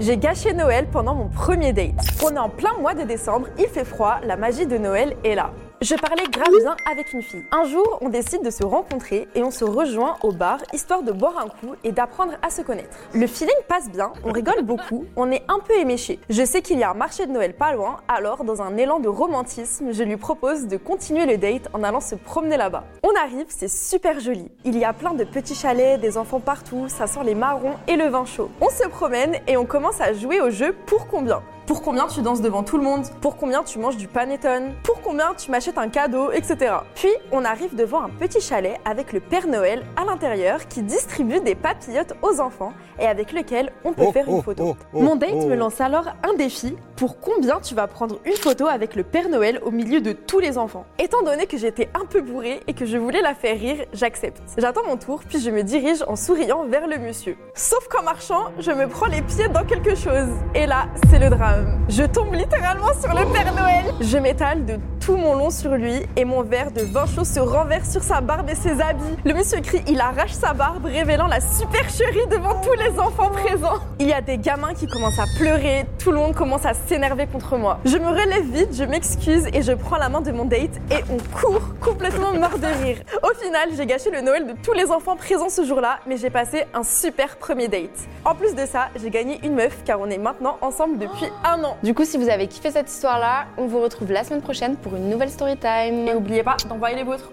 J'ai gâché Noël pendant mon premier date. On est en plein mois de décembre, il fait froid, la magie de Noël est là. Je parlais grave bien avec une fille. Un jour, on décide de se rencontrer et on se rejoint au bar histoire de boire un coup et d'apprendre à se connaître. Le feeling passe bien, on rigole beaucoup, on est un peu éméché. Je sais qu'il y a un marché de Noël pas loin, alors dans un élan de romantisme, je lui propose de continuer le date en allant se promener là-bas. On arrive, c'est super joli. Il y a plein de petits chalets, des enfants partout, ça sent les marrons et le vin chaud. On se promène et on commence à jouer au jeu pour combien? Pour combien tu danses devant tout le monde, pour combien tu manges du panettone, pour combien tu m'achètes un cadeau, etc. Puis on arrive devant un petit chalet avec le Père Noël à l'intérieur qui distribue des papillotes aux enfants et avec lequel on peut Oh, faire oh, une photo. oh, oh, Mon date oh. me lance alors un défi pour combien tu vas prendre une photo avec le Père Noël au milieu de tous les enfants. Étant donné que j'étais un peu bourrée et que je voulais la faire rire, j'accepte. J'attends mon tour puis je me dirige en souriant vers le monsieur. Sauf qu'en marchant, je me prends les pieds dans quelque chose. Et là, c'est le drame. Je tombe littéralement sur le Père Noël. Je m'étale de mon long sur lui et mon verre de vin chaud se renverse sur sa barbe et ses habits. Le monsieur crie, il arrache sa barbe, révélant la supercherie devant tous les enfants présents. Il y a des gamins qui commencent à pleurer, tout le monde commence à s'énerver contre moi. Je me relève vite, je m'excuse et je prends la main de mon date et on court complètement mort de rire. Au final, j'ai gâché le Noël de tous les enfants présents ce jour-là, mais j'ai passé un super premier date. En plus de ça, j'ai gagné une meuf car on est maintenant ensemble depuis un an. Du coup, si vous avez kiffé cette histoire-là, on vous retrouve la semaine prochaine pour une nouvelle story time. Et n'oubliez pas d'envoyer les vôtres.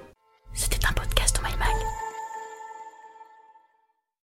C'était un